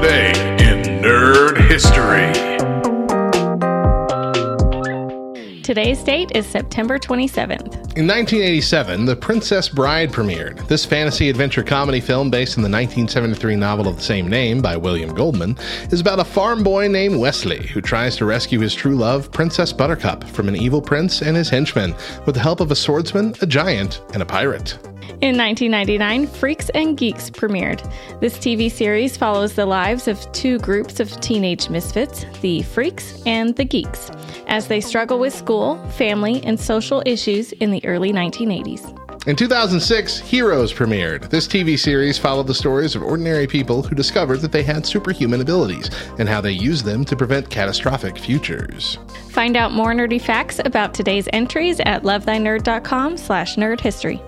Today in Nerd History. Today's date is September 27th. In 1987, The Princess Bride premiered. This fantasy adventure comedy film, based on the 1973 novel of the same name by William Goldman, is about a farm boy named Westley who tries to rescue his true love, Princess Buttercup, from an evil prince and his henchmen with the help of a swordsman, a giant, and a pirate. In 1999, Freaks and Geeks premiered. This TV series follows the lives of two groups of teenage misfits, the Freaks and the Geeks, as they struggle with school, family, and social issues in the early 1980s. In 2006, Heroes premiered. This TV series followed the stories of ordinary people who discovered that they had superhuman abilities and how they used them to prevent catastrophic futures. Find out more nerdy facts about today's entries at lovethynerd.com slash nerdhistory.